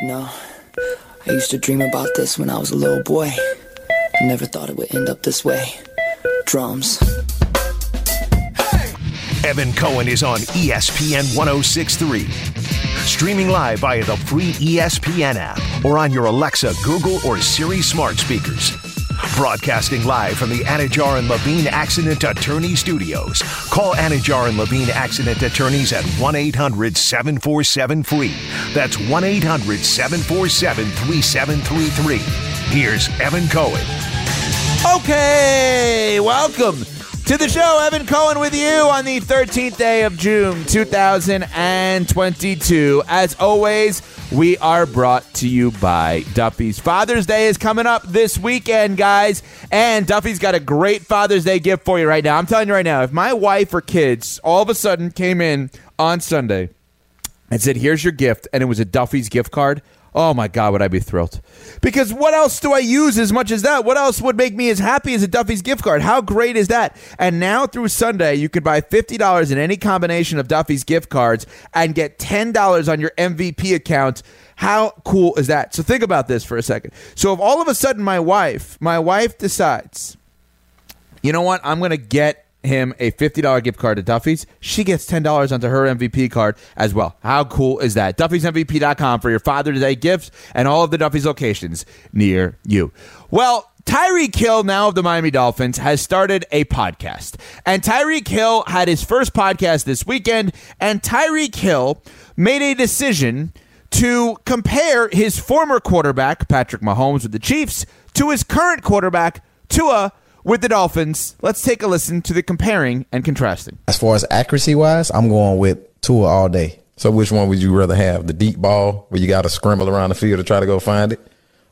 You know, I used to dream about this when I was a little boy. I never thought it would end up this way. Drums. Evan Cohen is on ESPN 1063. Streaming live via the free ESPN app or on your Alexa, Google, or Siri smart speakers. Broadcasting live from the Anidjar and Levine Accident Attorney Studios. Call Anidjar and Levine Accident Attorneys at 1 800 747 free. That's 1 800 747 3733. Here's Evan Cohen. Okay, welcome to the show. Evan Cohen with you on the 13th day of June 2022. As always, we are brought to you by Duffy's. Father's Day is coming up this weekend, guys, and Duffy's got a great Father's Day gift for you right now. I'm telling you right now, if my wife or kids all of a sudden came in on Sunday and said, Here's your gift, and it was a Duffy's gift card. Oh my God, would I be thrilled? Because what else do I use as much as that? What else would make me as happy as a Duffy's gift card? How great is that? And now through Sunday, you could buy $50 in any combination of Duffy's gift cards and get $10 on your MVP account. How cool is that? So think about this for a second. So if all of a sudden my wife, my wife decides, you know what? I'm going to get him a $50 gift card to Duffy's. She gets $10 onto her MVP card as well. How cool is that? Duffy'sMVP.com for your Father's Day gifts and all of the Duffy's locations near you. Well, Tyreek Hill, now of the Miami Dolphins, has started a podcast. And Tyreek Hill had his first podcast this weekend, and Tyreek Hill made a decision to compare his former quarterback, Patrick Mahomes with the Chiefs, to his current quarterback, Tua with the Dolphins. Let's take a listen to the comparing and contrasting. As far as accuracy wise, I'm going with Tua all day. So which one would you rather have? The deep ball where you got to scramble around the field to try to go find it?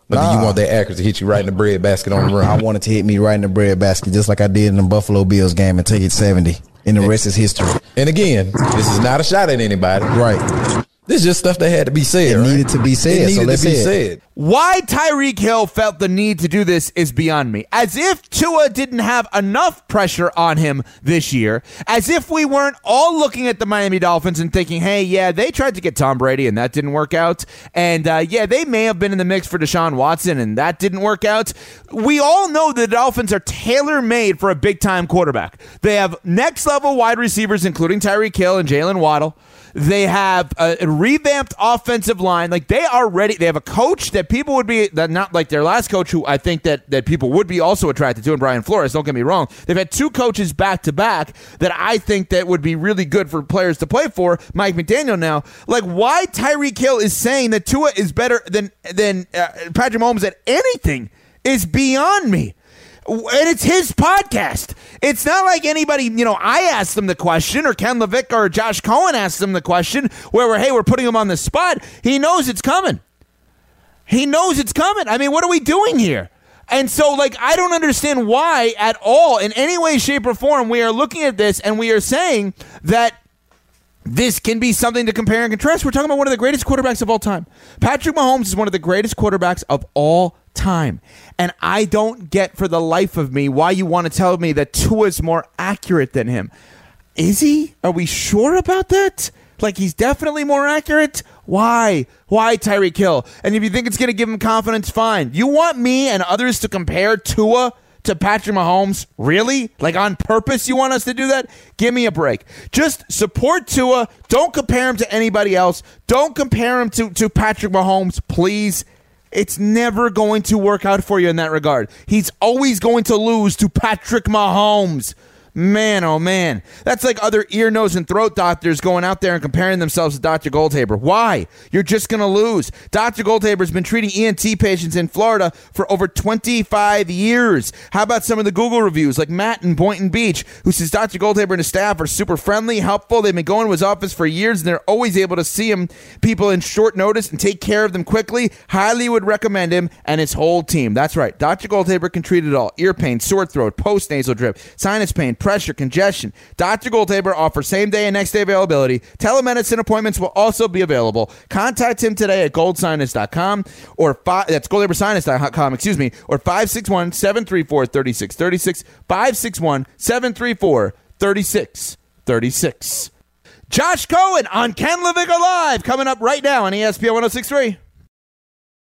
Or do you want that accuracy to hit you right in the bread basket on the run? I wanted to hit me right in the bread basket, just like I did in the Buffalo Bills game and take it 70. And the rest is history. And again, this is not a shot at anybody. Right. This is just stuff that had to be said. It right? needed to be said, It so needed let's to be say it. said. Why Tyreek Hill felt the need to do this is beyond me. As if Tua didn't have enough pressure on him this year. As if we weren't all looking at the Miami Dolphins and thinking, hey, yeah, they tried to get Tom Brady and that didn't work out. And uh, yeah, they may have been in the mix for Deshaun Watson and that didn't work out. We all know the Dolphins are tailor made for a big time quarterback. They have next level wide receivers, including Tyreek Hill and Jaylen Waddle. They have a, a revamped offensive line. Like they are ready. They have a coach that people would be that not like their last coach, who I think that that people would be also attracted to, and Brian Flores. Don't get me wrong. They've had two coaches back to back that I think that would be really good for players to play for. Mike McDaniel now. Like why Tyreek Hill is saying that Tua is better than than uh, Patrick Mahomes at anything is beyond me and it's his podcast. It's not like anybody, you know, I asked them the question or Ken LaVicka or Josh Cohen asked them the question where we're, hey, we're putting him on the spot. He knows it's coming. He knows it's coming. I mean, what are we doing here? And so, like, I don't understand why at all, in any way, shape, or form, we are looking at this and we are saying that this can be something to compare and contrast. We're talking about one of the greatest quarterbacks of all time. Patrick Mahomes is one of the greatest quarterbacks of all time. And I don't get for the life of me why you want to tell me that Tua is more accurate than him. Is he? Are we sure about that? Like he's definitely more accurate? Why? Why Tyreek Hill? And if you think it's going to give him confidence, fine. You want me and others to compare Tua to Patrick Mahomes? Really? Like on purpose you want us to do that? Give me a break. Just support Tua. Don't compare him to anybody else. Don't compare him to, to Patrick Mahomes, please. It's never going to work out for you in that regard. He's always going to lose to Patrick Mahomes. Man, oh man. That's like other ear, nose, and throat doctors going out there and comparing themselves to Dr. Goldhaber. Why? You're just going to lose. Dr. Goldhaber's been treating ENT patients in Florida for over 25 years. How about some of the Google reviews, like Matt in Boynton Beach, who says Dr. Goldhaber and his staff are super friendly, helpful. They've been going to his office for years, and they're always able to see him, people in short notice, and take care of them quickly. Highly would recommend him and his whole team. That's right. Dr. Goldhaber can treat it all ear pain, sore throat, post nasal drip, sinus pain, pressure, congestion. Dr. Goldhaber offers same day and next day availability. Telemedicine appointments will also be available. Contact him today at goldsinus.com or fi- that's goldhabersinus.com, excuse me, or 561 734 3636. 561 734 3636. Josh Cohen on Ken LaVicka live coming up right now on ESPN 1063.